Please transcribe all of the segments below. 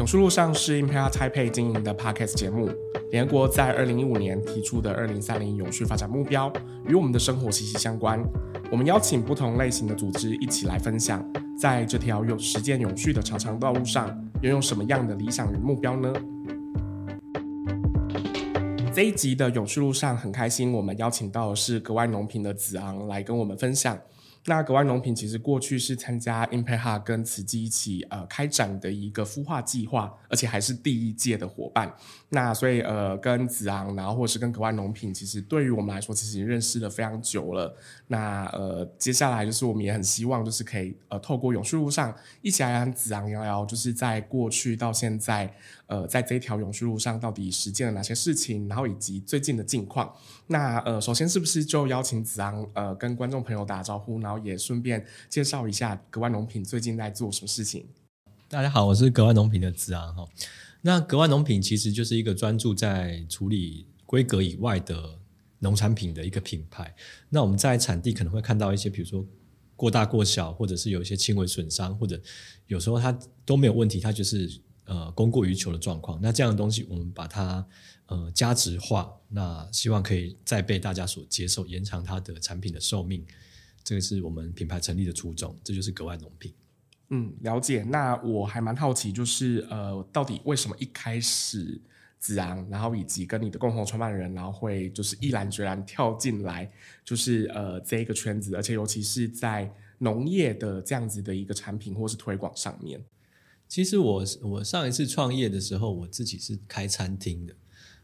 永续路上是 Impact Taipei 经营的 Podcast 节目。联合国在二零一五年提出的二零三零永续发展目标，与我们的生活息息相关。我们邀请不同类型的组织一起来分享，在这条有实践永续的长长道路上，拥有什么样的理想与目标呢？这一集的永续路上很开心，我们邀请到的是格外农品的子昂来跟我们分享。那格外农品其实过去是参加 Impeha 跟慈济一起呃开展的一个孵化计划，而且还是第一届的伙伴。那所以呃跟子昂，然后或是跟格外农品，其实对于我们来说，其实已经认识了非常久了。那呃接下来就是我们也很希望就是可以呃透过永续路上一起来跟子昂聊聊，就是在过去到现在呃在这一条永续路上到底实践了哪些事情，然后以及最近的近况。那呃首先是不是就邀请子昂呃跟观众朋友打招呼呢？然后也顺便介绍一下格外农品最近在做什么事情。大家好，我是格外农品的子昂哈。那格外农品其实就是一个专注在处理规格以外的农产品的一个品牌。那我们在产地可能会看到一些，比如说过大过小，或者是有一些轻微损伤，或者有时候它都没有问题，它就是呃供过于求的状况。那这样的东西，我们把它呃价值化，那希望可以再被大家所接受，延长它的产品的寿命。这个是我们品牌成立的初衷，这就是格外农品。嗯，了解。那我还蛮好奇，就是呃，到底为什么一开始子昂，然后以及跟你的共同创办人，然后会就是毅然决然跳进来，就是呃这一个圈子，而且尤其是在农业的这样子的一个产品或是推广上面。其实我我上一次创业的时候，我自己是开餐厅的。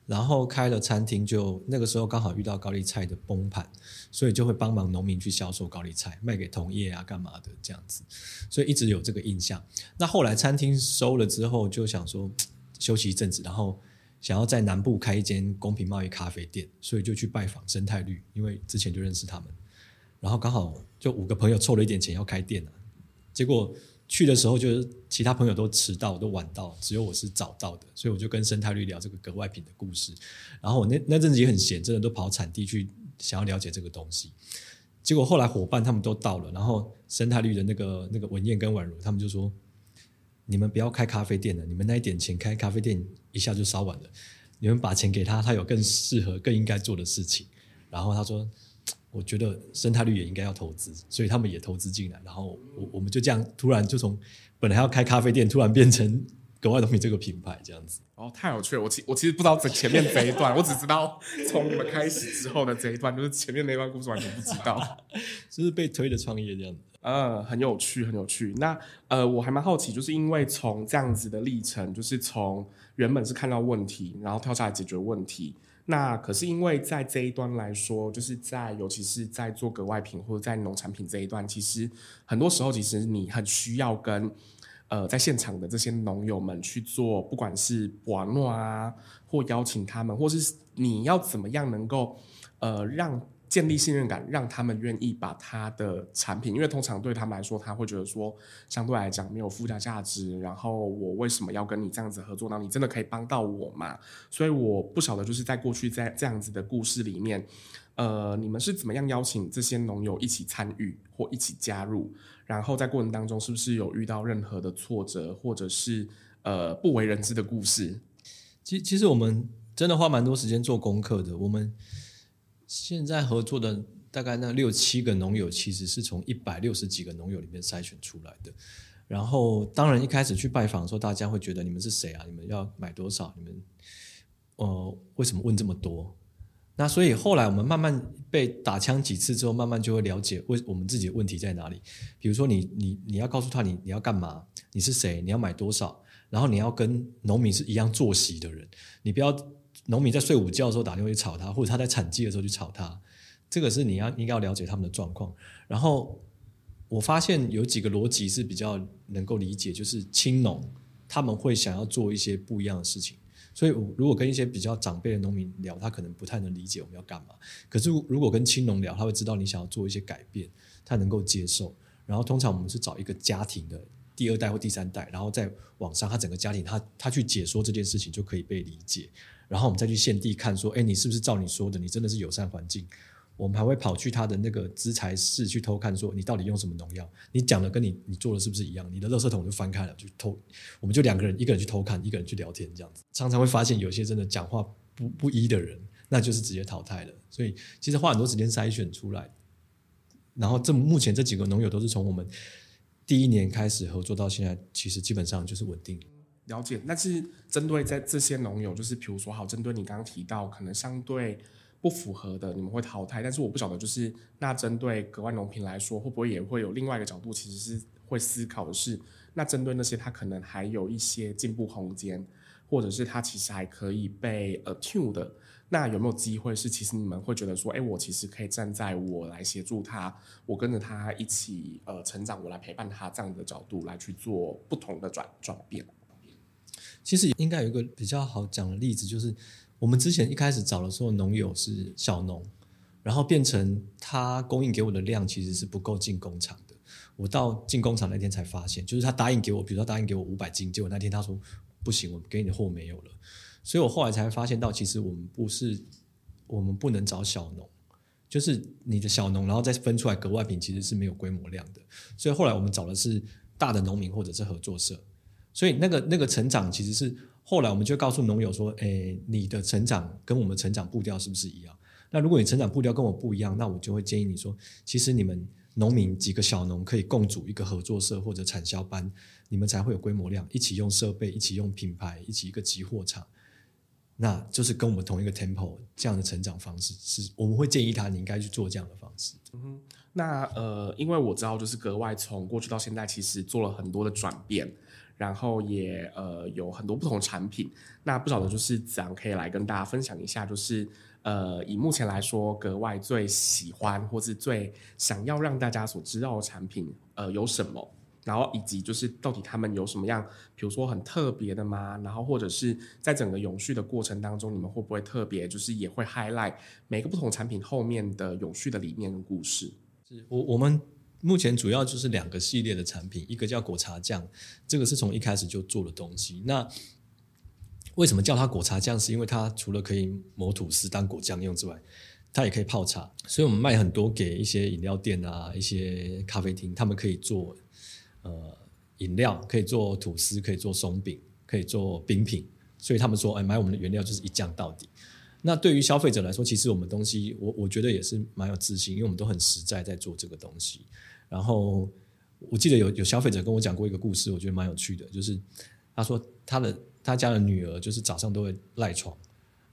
然后开了餐厅就，那个时候刚好遇到高丽菜的崩盘，所以就会帮忙农民去销售高丽菜，卖给同业啊，干嘛的这样子，所以一直有这个印象。那后来餐厅收了之后，就想说休息一阵子，然后想要在南部开一间公平贸易咖啡店，所以就去拜访生态绿，因为之前就认识他们，然后刚好就五个朋友凑了一点钱要开店了，结果。去的时候就是其他朋友都迟到，都晚到，只有我是早到的，所以我就跟生态绿聊这个格外品的故事。然后我那那阵子也很闲，真的都跑产地去想要了解这个东西。结果后来伙伴他们都到了，然后生态绿的那个那个文燕跟婉如他们就说：“你们不要开咖啡店了，你们那一点钱开咖啡店一下就烧完了，你们把钱给他，他有更适合、更应该做的事情。”然后他说。我觉得生态绿也应该要投资，所以他们也投资进来，然后我我们就这样突然就从本来要开咖啡店，突然变成 格外农品这个品牌这样子。哦，太有趣了！我其我其实不知道这前面这一段，我只知道从你们开始之后的这一段，就是前面那段故事完全不知道，就是被推的创业这样子。呃，很有趣，很有趣。那呃，我还蛮好奇，就是因为从这样子的历程，就是从原本是看到问题，然后跳下来解决问题。那可是因为在这一端来说，就是在尤其是在做格外品或者在农产品这一段，其实很多时候其实你很需要跟呃在现场的这些农友们去做，不管是玩诺啊，或邀请他们，或是你要怎么样能够呃让。建立信任感，让他们愿意把他的产品，因为通常对他们来说，他会觉得说，相对来讲没有附加价值。然后我为什么要跟你这样子合作呢？你真的可以帮到我吗？所以我不晓得，就是在过去在这样子的故事里面，呃，你们是怎么样邀请这些农友一起参与或一起加入？然后在过程当中，是不是有遇到任何的挫折，或者是呃不为人知的故事？其其实我们真的花蛮多时间做功课的，我们。现在合作的大概那六七个农友，其实是从一百六十几个农友里面筛选出来的。然后，当然一开始去拜访的时候，大家会觉得你们是谁啊？你们要买多少？你们呃为什么问这么多？那所以后来我们慢慢被打枪几次之后，慢慢就会了解为我们自己的问题在哪里。比如说你，你你你要告诉他你你要干嘛？你是谁？你要买多少？然后你要跟农民是一样作息的人，你不要。农民在睡午觉的时候打电话去吵他，或者他在产季的时候去吵他，这个是你要应该要了解他们的状况。然后我发现有几个逻辑是比较能够理解，就是青农他们会想要做一些不一样的事情。所以，如果跟一些比较长辈的农民聊，他可能不太能理解我们要干嘛。可是，如果跟青农聊，他会知道你想要做一些改变，他能够接受。然后，通常我们是找一个家庭的第二代或第三代，然后在网上，他整个家庭他他去解说这件事情就可以被理解。然后我们再去现地看，说，哎，你是不是照你说的？你真的是友善环境，我们还会跑去他的那个资材室去偷看，说你到底用什么农药？你讲的跟你你做的是不是一样？你的垃圾桶就翻开了，就偷，我们就两个人，一个人去偷看，一个人去聊天，这样子，常常会发现有些真的讲话不不一的人，那就是直接淘汰了。所以其实花很多时间筛选出来，然后这目前这几个农友都是从我们第一年开始合作到现在，其实基本上就是稳定。了解，那是针对在这些农友，就是比如说好，针对你刚刚提到可能相对。不符合的，你们会淘汰。但是我不晓得，就是那针对格外农品来说，会不会也会有另外一个角度，其实是会思考的是，那针对那些他可能还有一些进步空间，或者是他其实还可以被 attune 的，那有没有机会是，其实你们会觉得说，哎，我其实可以站在我来协助他，我跟着他一起呃成长，我来陪伴他这样的角度来去做不同的转转变。其实应该有一个比较好讲的例子，就是。我们之前一开始找的时候，农友是小农，然后变成他供应给我的量其实是不够进工厂的。我到进工厂那天才发现，就是他答应给我，比如说答应给我五百斤，结果那天他说不行，我给你的货没有了。所以我后来才发现到，其实我们不是，我们不能找小农，就是你的小农，然后再分出来格外品，其实是没有规模量的。所以后来我们找的是大的农民或者是合作社，所以那个那个成长其实是。后来我们就告诉农友说：“诶，你的成长跟我们成长步调是不是一样？那如果你成长步调跟我不一样，那我就会建议你说，其实你们农民几个小农可以共组一个合作社或者产销班，你们才会有规模量，一起用设备，一起用品牌，一起一个集货场，那就是跟我们同一个 tempo 这样的成长方式，是我们会建议他你应该去做这样的方式。嗯哼，那呃，因为我知道就是格外从过去到现在，其实做了很多的转变。”然后也呃有很多不同的产品，那不晓得就是怎样可以来跟大家分享一下，就是呃以目前来说格外最喜欢或是最想要让大家所知道的产品呃有什么，然后以及就是到底他们有什么样，比如说很特别的吗？然后或者是在整个永续的过程当中，你们会不会特别就是也会 highlight 每个不同产品后面的永续的理念跟故事？是我我们。目前主要就是两个系列的产品，一个叫果茶酱，这个是从一开始就做的东西。那为什么叫它果茶酱？是因为它除了可以磨吐司当果酱用之外，它也可以泡茶。所以我们卖很多给一些饮料店啊、一些咖啡厅，他们可以做呃饮料，可以做吐司，可以做松饼，可以做冰品。所以他们说，哎，买我们的原料就是一降到底。那对于消费者来说，其实我们东西，我我觉得也是蛮有自信，因为我们都很实在在做这个东西。然后我记得有有消费者跟我讲过一个故事，我觉得蛮有趣的，就是他说他的他家的女儿就是早上都会赖床，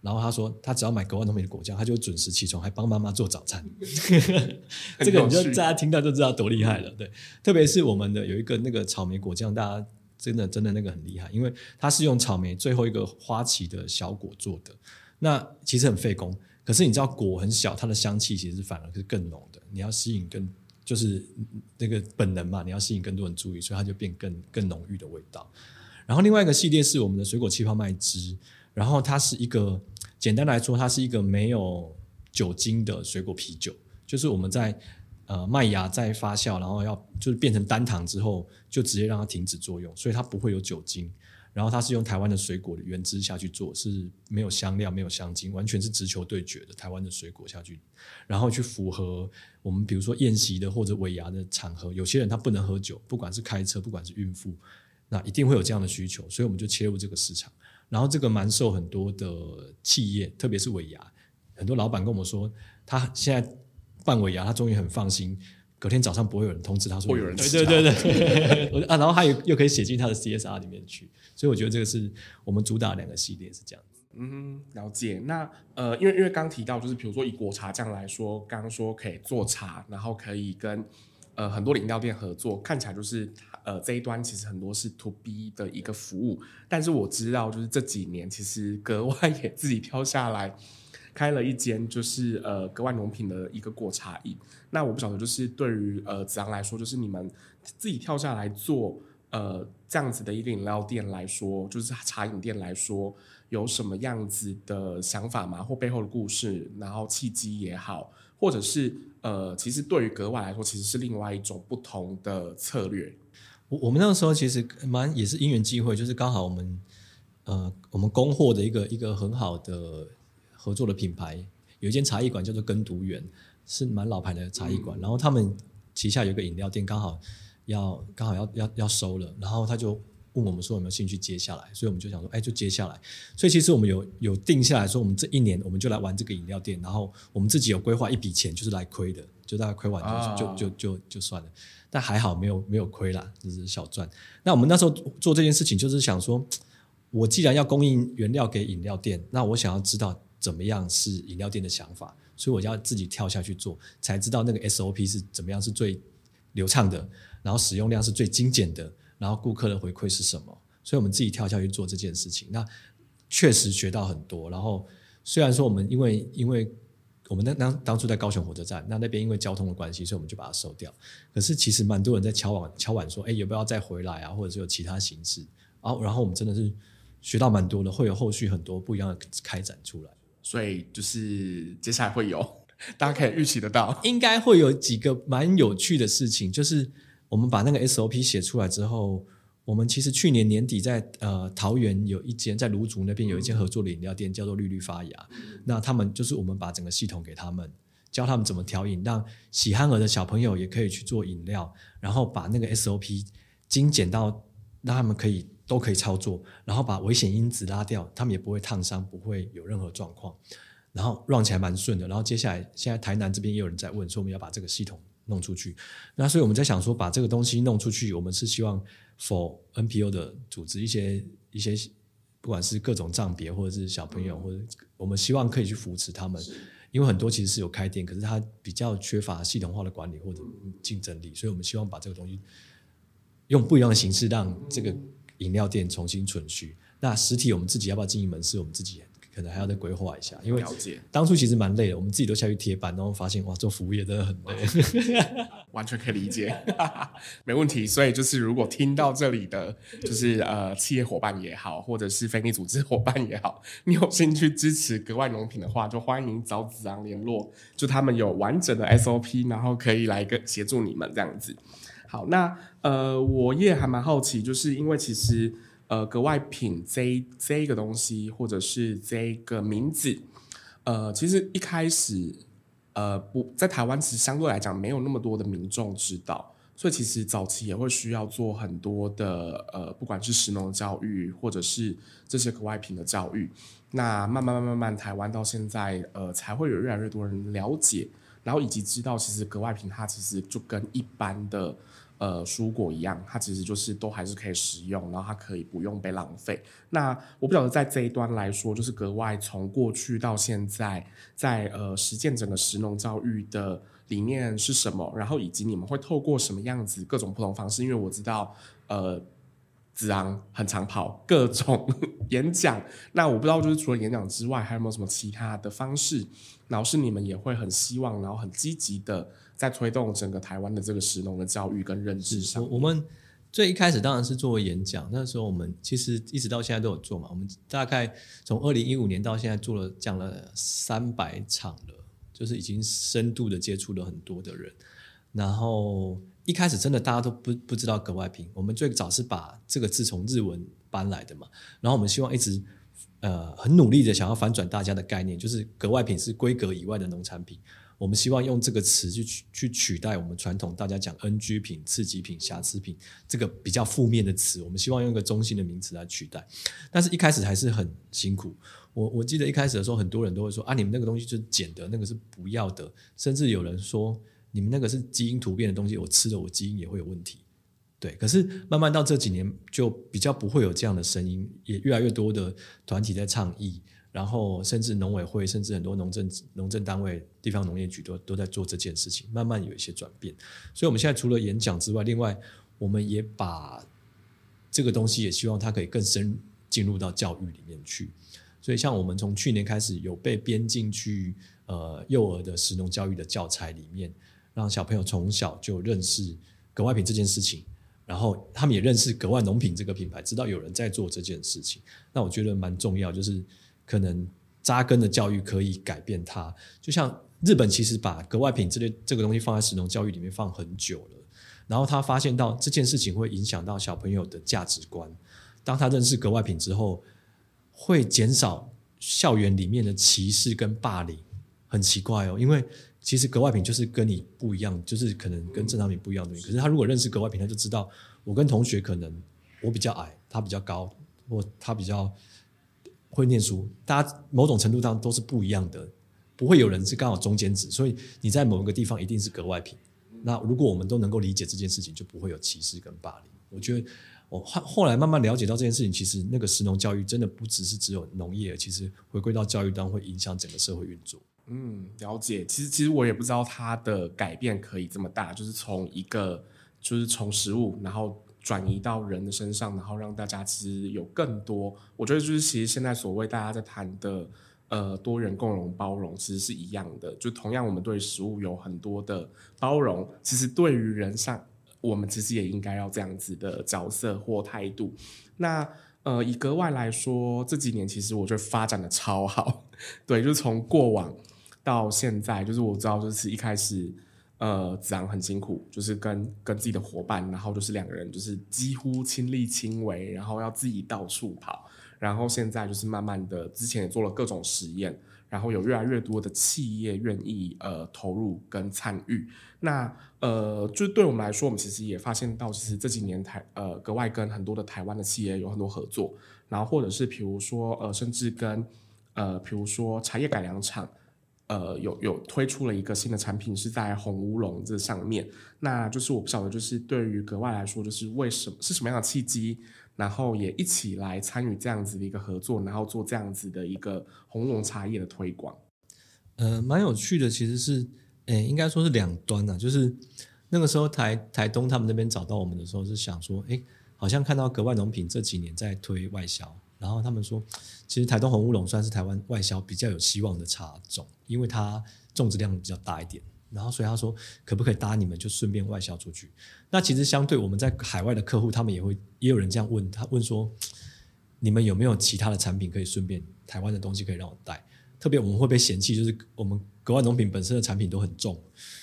然后他说他只要买格外农品的果酱，他就准时起床，还帮妈妈做早餐。这个你就大家听到就知道多厉害了，对。特别是我们的有一个那个草莓果酱，大家真的真的那个很厉害，因为它是用草莓最后一个花期的小果做的。那其实很费工，可是你知道果很小，它的香气其实反而是更浓的。你要吸引更就是那个本能嘛，你要吸引更多人注意，所以它就变更更浓郁的味道。然后另外一个系列是我们的水果气泡麦汁，然后它是一个简单来说，它是一个没有酒精的水果啤酒，就是我们在呃麦芽在发酵，然后要就是变成单糖之后，就直接让它停止作用，所以它不会有酒精。然后它是用台湾的水果的原汁下去做，是没有香料、没有香精，完全是直球对决的台湾的水果下去，然后去符合我们比如说宴席的或者尾牙的场合，有些人他不能喝酒，不管是开车，不管是孕妇，那一定会有这样的需求，所以我们就切入这个市场。然后这个蛮受很多的企业，特别是尾牙，很多老板跟我们说，他现在办尾牙，他终于很放心。隔天早上不会有人通知他说会有人对对对对，啊，然后他又又可以写进他的 CSR 里面去，所以我觉得这个是我们主打两个系列是这样子。嗯，了解。那呃，因为因为刚提到就是比如说以果茶酱来说，刚刚说可以做茶，然后可以跟呃很多的饮料店合作，看起来就是呃这一端其实很多是 To B 的一个服务，但是我知道就是这几年其实格外也自己跳下来。开了一间就是呃格外农品的一个果茶饮，那我不晓得就是对于呃子昂来说，就是你们自己跳下来做呃这样子的一个饮料店来说，就是茶饮店来说，有什么样子的想法吗？或背后的故事，然后契机也好，或者是呃其实对于格外来说，其实是另外一种不同的策略。我我们那个时候其实蛮也是因缘际会，就是刚好我们呃我们供货的一个一个很好的。合作的品牌有一间茶艺馆叫做耕读园，是蛮老牌的茶艺馆，嗯、然后他们旗下有一个饮料店，刚好要刚好要要要收了，然后他就问我们说有没有兴趣接下来，所以我们就想说，哎，就接下来。所以其实我们有有定下来说，我们这一年我们就来玩这个饮料店，然后我们自己有规划一笔钱就是来亏的，就大概亏完就、哦、就就就就算了，但还好没有没有亏啦，就是小赚。那我们那时候做这件事情，就是想说，我既然要供应原料给饮料店，那我想要知道怎么样是饮料店的想法，所以我就要自己跳下去做，才知道那个 SOP 是怎么样是最流畅的，然后使用量是最精简的。然后顾客的回馈是什么？所以我们自己跳下去做这件事情，那确实学到很多。然后虽然说我们因为因为我们那当当初在高雄火车站，那那边因为交通的关系，所以我们就把它收掉。可是其实蛮多人在敲碗敲碗说，哎，有不要再回来啊？或者是有其他形式？然后然后我们真的是学到蛮多的，会有后续很多不一样的开展出来。所以就是接下来会有，大家可以预期得到，应该会有几个蛮有趣的事情，就是。我们把那个 SOP 写出来之后，我们其实去年年底在呃桃园有一间在芦竹那边有一间合作的饮料店，叫做绿绿发芽。那他们就是我们把整个系统给他们，教他们怎么调饮，让喜憨儿的小朋友也可以去做饮料，然后把那个 SOP 精简到让他们可以都可以操作，然后把危险因子拉掉，他们也不会烫伤，不会有任何状况，然后 run 起来蛮顺的。然后接下来现在台南这边也有人在问，说我们要把这个系统。弄出去，那所以我们在想说，把这个东西弄出去，我们是希望 for NPO 的组织一些一些，不管是各种账别或者是小朋友，或者我们希望可以去扶持他们，因为很多其实是有开店，可是他比较缺乏系统化的管理或者竞争力，所以我们希望把这个东西用不一样的形式，让这个饮料店重新存续。那实体我们自己要不要经营门市，我们自己。可能还要再规划一下，因为当初其实蛮累的，我们自己都下去贴板，然后发现哇，做服务业真的很累，完全可以理解，没问题。所以就是如果听到这里的，就是呃企业伙伴也好，或者是非营利组织伙伴也好，你有兴趣支持格外农品的话，就欢迎找子昂联络，就他们有完整的 SOP，然后可以来个协助你们这样子。好，那呃我也还蛮好奇，就是因为其实。呃，格外品这这个东西，或者是这个名字，呃，其实一开始，呃，不在台湾，其实相对来讲没有那么多的民众知道，所以其实早期也会需要做很多的呃，不管是食农教育，或者是这些格外品的教育。那慢慢慢慢慢，台湾到现在，呃，才会有越来越多人了解，然后以及知道，其实格外品它其实就跟一般的。呃，蔬果一样，它其实就是都还是可以食用，然后它可以不用被浪费。那我不晓得在这一端来说，就是格外从过去到现在，在呃实践整个食农教育的理念是什么，然后以及你们会透过什么样子各种不同方式，因为我知道呃。子昂很常跑各种 演讲，那我不知道就是除了演讲之外，还有没有什么其他的方式？然后是你们也会很希望，然后很积极的在推动整个台湾的这个食农的教育跟认知上。我们最一开始当然是做演讲，那时候我们其实一直到现在都有做嘛。我们大概从二零一五年到现在做了讲了三百场了，就是已经深度的接触了很多的人，然后。一开始真的大家都不不知道格外品，我们最早是把这个字从日文搬来的嘛，然后我们希望一直呃很努力的想要反转大家的概念，就是格外品是规格以外的农产品，我们希望用这个词去取去取代我们传统大家讲 NG 品、次级品、瑕疵品这个比较负面的词，我们希望用一个中性的名词来取代，但是一开始还是很辛苦。我我记得一开始的时候，很多人都会说啊，你们那个东西就是捡的，那个是不要的，甚至有人说。你们那个是基因突变的东西，我吃了我基因也会有问题，对。可是慢慢到这几年，就比较不会有这样的声音，也越来越多的团体在倡议，然后甚至农委会，甚至很多农政农政单位、地方农业局都都在做这件事情，慢慢有一些转变。所以我们现在除了演讲之外，另外我们也把这个东西也希望它可以更深进入到教育里面去。所以像我们从去年开始有被编进去呃幼儿的食农教育的教材里面。让小朋友从小就认识格外品这件事情，然后他们也认识格外农品这个品牌，知道有人在做这件事情。那我觉得蛮重要，就是可能扎根的教育可以改变它。就像日本其实把格外品这类这个东西放在食农教育里面放很久了，然后他发现到这件事情会影响到小朋友的价值观。当他认识格外品之后，会减少校园里面的歧视跟霸凌。很奇怪哦，因为其实格外品就是跟你不一样，就是可能跟正常品不一样的。可是他如果认识格外品，他就知道我跟同学可能我比较矮，他比较高，或他比较会念书，大家某种程度上都是不一样的，不会有人是刚好中间值。所以你在某一个地方一定是格外品。那如果我们都能够理解这件事情，就不会有歧视跟霸凌。我觉得我后后来慢慢了解到这件事情，其实那个食农教育真的不只是只有农业，其实回归到教育当会影响整个社会运作。嗯，了解。其实其实我也不知道它的改变可以这么大，就是从一个就是从食物，然后转移到人的身上，然后让大家其实有更多。我觉得就是其实现在所谓大家在谈的呃多元共融包容，其实是一样的。就同样我们对食物有很多的包容，其实对于人上。我们其实也应该要这样子的角色或态度。那呃，以格外来说，这几年其实我觉得发展的超好。对，就是从过往到现在，就是我知道，就是一开始呃，子昂很辛苦，就是跟跟自己的伙伴，然后就是两个人就是几乎亲力亲为，然后要自己到处跑。然后现在就是慢慢的，之前也做了各种实验。然后有越来越多的企业愿意呃投入跟参与，那呃就对我们来说，我们其实也发现到，其实这几年台呃格外跟很多的台湾的企业有很多合作，然后或者是比如说呃甚至跟呃比如说茶叶改良厂呃有有推出了一个新的产品是在红乌龙这上面，那就是我不晓得就是对于格外来说，就是为什么是什么样的契机？然后也一起来参与这样子的一个合作，然后做这样子的一个红龙茶叶的推广。呃，蛮有趣的，其实是，诶，应该说是两端呢、啊。就是那个时候台台东他们那边找到我们的时候，是想说，诶，好像看到格外农品这几年在推外销，然后他们说，其实台东红乌龙算是台湾外销比较有希望的茶种，因为它种植量比较大一点。然后，所以他说，可不可以搭你们就顺便外销出去？那其实相对我们在海外的客户，他们也会也有人这样问他问说，你们有没有其他的产品可以顺便台湾的东西可以让我带？特别我们会被嫌弃，就是我们格外农品本身的产品都很重，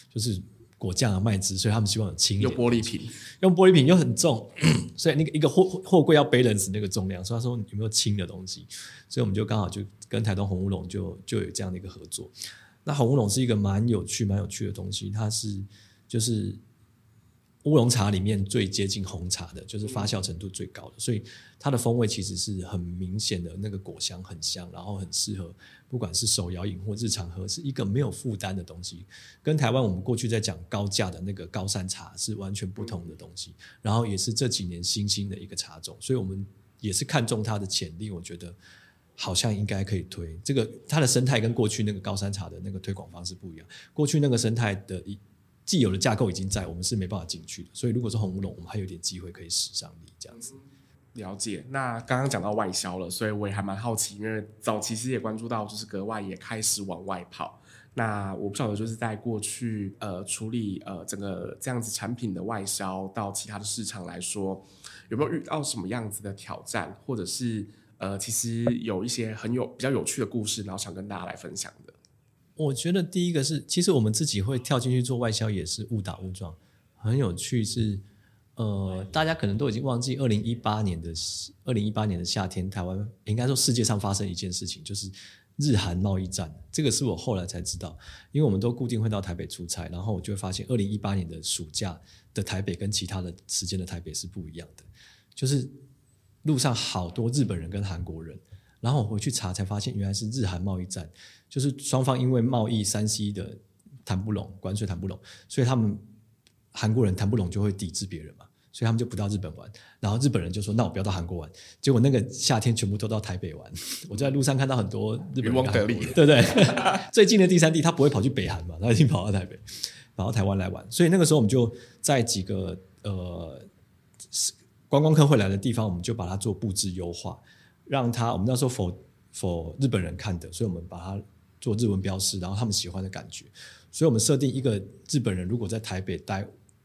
就是果酱啊、麦汁，所以他们希望有轻的。用玻璃瓶，用玻璃瓶又很重，所以那个一个货货柜要 balance 那个重量。所以他说有没有轻的东西？所以我们就刚好就跟台东红乌龙就就有这样的一个合作。那红乌龙是一个蛮有趣、蛮有趣的东西，它是就是乌龙茶里面最接近红茶的，就是发酵程度最高的，所以它的风味其实是很明显的，那个果香很香，然后很适合不管是手摇饮或日常喝，是一个没有负担的东西，跟台湾我们过去在讲高价的那个高山茶是完全不同的东西，然后也是这几年新兴的一个茶种，所以我们也是看中它的潜力，我觉得。好像应该可以推这个，它的生态跟过去那个高山茶的那个推广方式不一样。过去那个生态的一既有的架构已经在，我们是没办法进去的。所以如果是红乌龙，我们还有点机会可以使上力这样子。了解。那刚刚讲到外销了，所以我也还蛮好奇，因为早期其实也关注到，就是格外也开始往外跑。那我不晓得，就是在过去呃处理呃整个这样子产品的外销到其他的市场来说，有没有遇到什么样子的挑战，或者是？呃，其实有一些很有比较有趣的故事，然后想跟大家来分享的。我觉得第一个是，其实我们自己会跳进去做外销，也是误打误撞，很有趣是。呃，大家可能都已经忘记，二零一八年的二零一八年的夏天，台湾应该说世界上发生一件事情，就是日韩贸易战。这个是我后来才知道，因为我们都固定会到台北出差，然后我就会发现，二零一八年的暑假的台北跟其他的时间的台北是不一样的，就是。路上好多日本人跟韩国人，然后我回去查才发现，原来是日韩贸易战，就是双方因为贸易三 C 的谈不拢，关税谈不拢，所以他们韩国人谈不拢就会抵制别人嘛，所以他们就不到日本玩，然后日本人就说：“那我不要到韩国玩。”结果那个夏天全部都到台北玩，我就在路上看到很多日本人，对不对？最近的第三地他不会跑去北韩嘛，他已经跑到台北，跑到台湾来玩，所以那个时候我们就在几个呃。观光客会来的地方，我们就把它做布置优化，让他我们那时候 for for 日本人看的，所以我们把它做日文标识，然后他们喜欢的感觉。所以我们设定一个日本人如果在台北待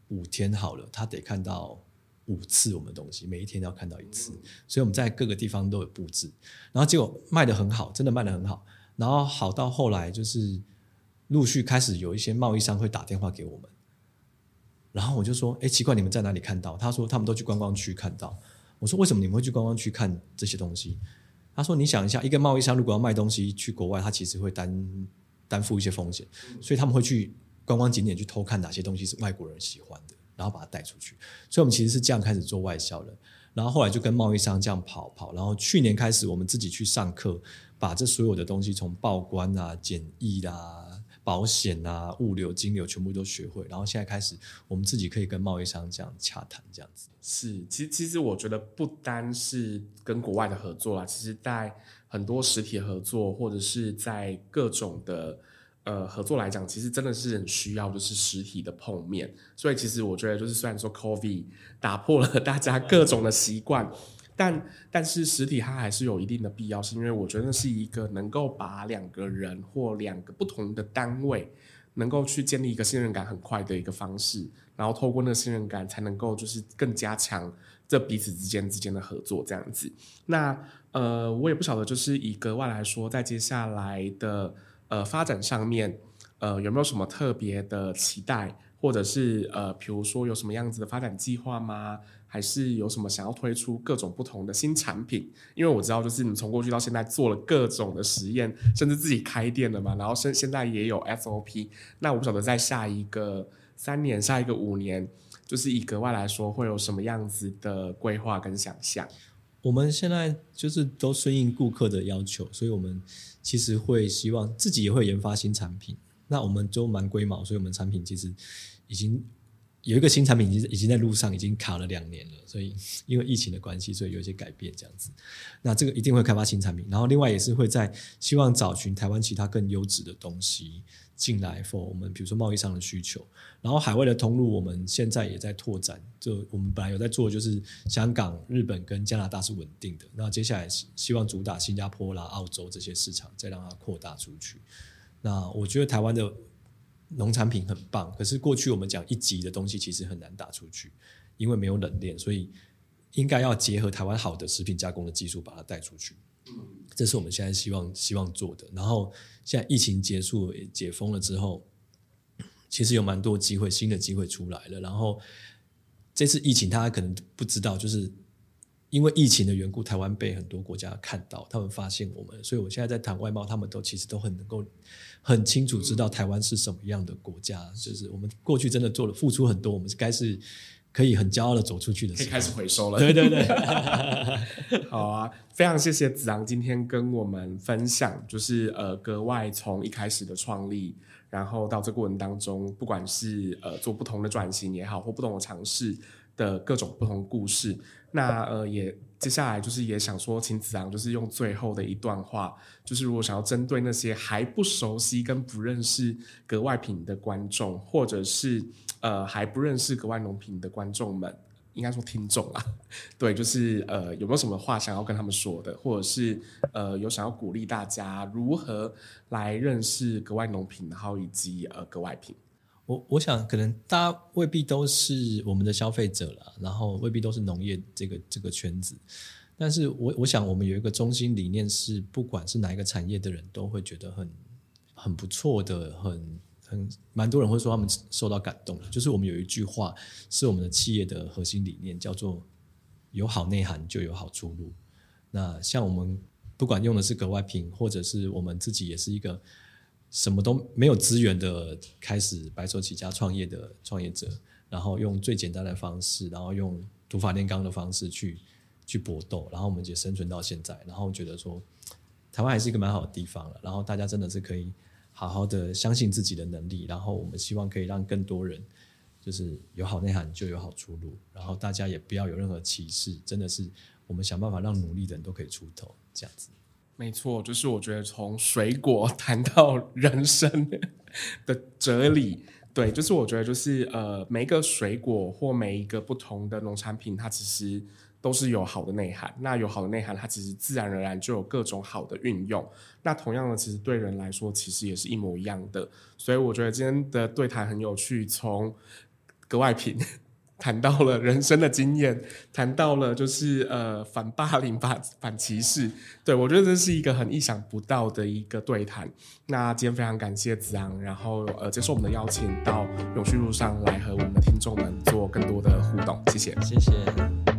五天好了，他得看到五次我们的东西，每一天都要看到一次。所以我们在各个地方都有布置，然后结果卖得很好，真的卖得很好。然后好到后来就是陆续开始有一些贸易商会打电话给我们。然后我就说：“哎，奇怪，你们在哪里看到？”他说：“他们都去观光区看到。”我说：“为什么你们会去观光区看这些东西？”他说：“你想一下，一个贸易商如果要卖东西去国外，他其实会担担负一些风险，所以他们会去观光景点去偷看哪些东西是外国人喜欢的，然后把它带出去。所以我们其实是这样开始做外销的，然后后来就跟贸易商这样跑跑，然后去年开始我们自己去上课，把这所有的东西从报关啊、检疫啦。保险啊，物流、金流全部都学会，然后现在开始，我们自己可以跟贸易商这样洽谈，这样子。是，其实其实我觉得不单是跟国外的合作啦，其实在很多实体合作或者是在各种的呃合作来讲，其实真的是很需要就是实体的碰面。所以其实我觉得就是虽然说 COVID 打破了大家各种的习惯。但但是实体它还是有一定的必要是，因为我觉得是一个能够把两个人或两个不同的单位能够去建立一个信任感很快的一个方式，然后透过那个信任感才能够就是更加强这彼此之间之间的合作这样子。那呃，我也不晓得就是以格外来说，在接下来的呃发展上面，呃有没有什么特别的期待，或者是呃比如说有什么样子的发展计划吗？还是有什么想要推出各种不同的新产品？因为我知道，就是你们从过去到现在做了各种的实验，甚至自己开店了嘛。然后现现在也有 SOP。那我不晓得在下一个三年、下一个五年，就是以格外来说，会有什么样子的规划跟想象？我们现在就是都顺应顾客的要求，所以我们其实会希望自己也会研发新产品。那我们就蛮龟毛，所以我们产品其实已经。有一个新产品已经已经在路上，已经卡了两年了，所以因为疫情的关系，所以有一些改变这样子。那这个一定会开发新产品，然后另外也是会在希望找寻台湾其他更优质的东西进来，for 我们比如说贸易上的需求。然后海外的通路，我们现在也在拓展。就我们本来有在做，就是香港、日本跟加拿大是稳定的，那接下来希望主打新加坡啦、澳洲这些市场，再让它扩大出去。那我觉得台湾的。农产品很棒，可是过去我们讲一级的东西其实很难打出去，因为没有冷链，所以应该要结合台湾好的食品加工的技术把它带出去。这是我们现在希望希望做的。然后现在疫情结束解封了之后，其实有蛮多机会，新的机会出来了。然后这次疫情，大家可能不知道，就是。因为疫情的缘故，台湾被很多国家看到，他们发现我们，所以我现在在谈外贸，他们都其实都很能够很清楚知道台湾是什么样的国家，就是我们过去真的做了付出很多，我们是该是可以很骄傲的走出去的可以开始回收了。对对对，好啊，非常谢谢子昂今天跟我们分享，就是呃格外从一开始的创立，然后到这个过程当中，不管是呃做不同的转型也好，或不同的尝试的各种不同故事。那呃，也接下来就是也想说，请子昂就是用最后的一段话，就是如果想要针对那些还不熟悉跟不认识格外品的观众，或者是呃还不认识格外农品的观众们，应该说听众啦，对，就是呃有没有什么话想要跟他们说的，或者是呃有想要鼓励大家如何来认识格外农品，然后以及呃格外品。我我想，可能大家未必都是我们的消费者了，然后未必都是农业这个这个圈子，但是我我想，我们有一个中心理念是，不管是哪一个产业的人都会觉得很很不错的，很很蛮多人会说他们受到感动。就是我们有一句话是我们的企业的核心理念，叫做“有好内涵就有好出路”。那像我们不管用的是格外品，或者是我们自己也是一个。什么都没有资源的，开始白手起家创业的创业者，然后用最简单的方式，然后用土法炼钢的方式去去搏斗，然后我们也生存到现在，然后觉得说台湾还是一个蛮好的地方了，然后大家真的是可以好好的相信自己的能力，然后我们希望可以让更多人就是有好内涵就有好出路，然后大家也不要有任何歧视，真的是我们想办法让努力的人都可以出头，这样子。没错，就是我觉得从水果 谈到人生 的哲理，对，就是我觉得就是呃，每一个水果或每一个不同的农产品，它其实都是有好的内涵。那有好的内涵，它其实自然而然就有各种好的运用。那同样的，其实对人来说，其实也是一模一样的。所以我觉得今天的对谈很有趣，从格外品。谈到了人生的经验，谈到了就是呃反霸凌、反反歧视，对，我觉得这是一个很意想不到的一个对谈。那今天非常感谢子昂，然后呃接受我们的邀请到永续路上来和我们的听众们做更多的互动，谢谢，谢谢。